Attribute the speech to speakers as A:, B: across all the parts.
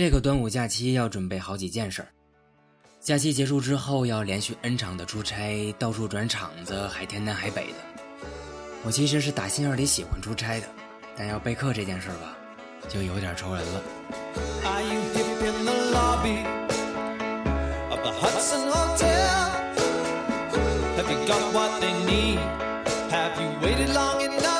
A: 这个端午假期要准备好几件事儿。假期结束之后要连续 N 场的出差，到处转场子，还天南海北的。我其实是打心眼里喜欢出差的，但要备课这件事儿吧，就有点愁人了。
B: Are you hip in the lobby of the Hudson Hotel? Have you got what they need? Have you waited long enough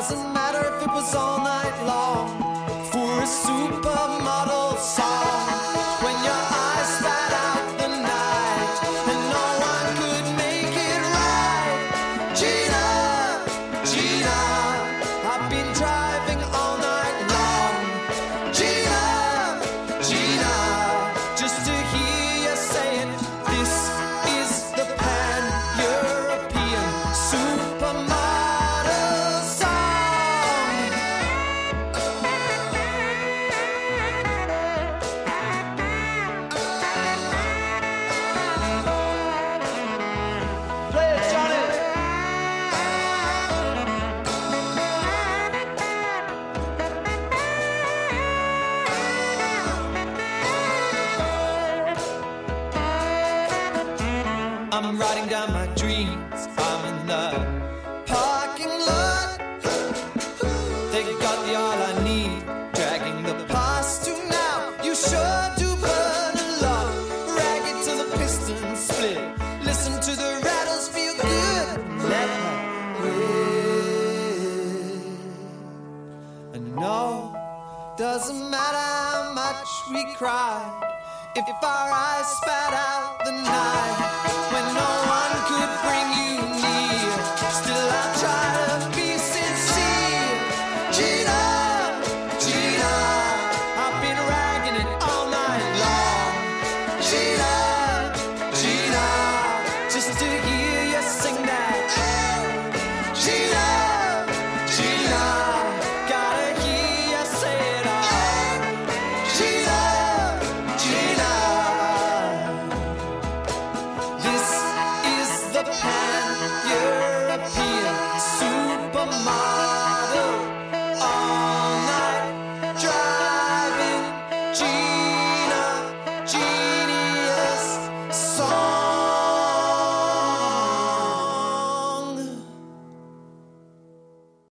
B: doesn't matter if been driving all night long. It. Me? Are there signs I'm writing down my dreams. I'm in the parking lot. They got the all I need. Dragging the past to now. You sure do burn a lot. Ragged till the pistons split. Listen to the rattles, feel good. Let her. And no, doesn't matter how much we cried. If our eyes spat out the night when no one could bring you near,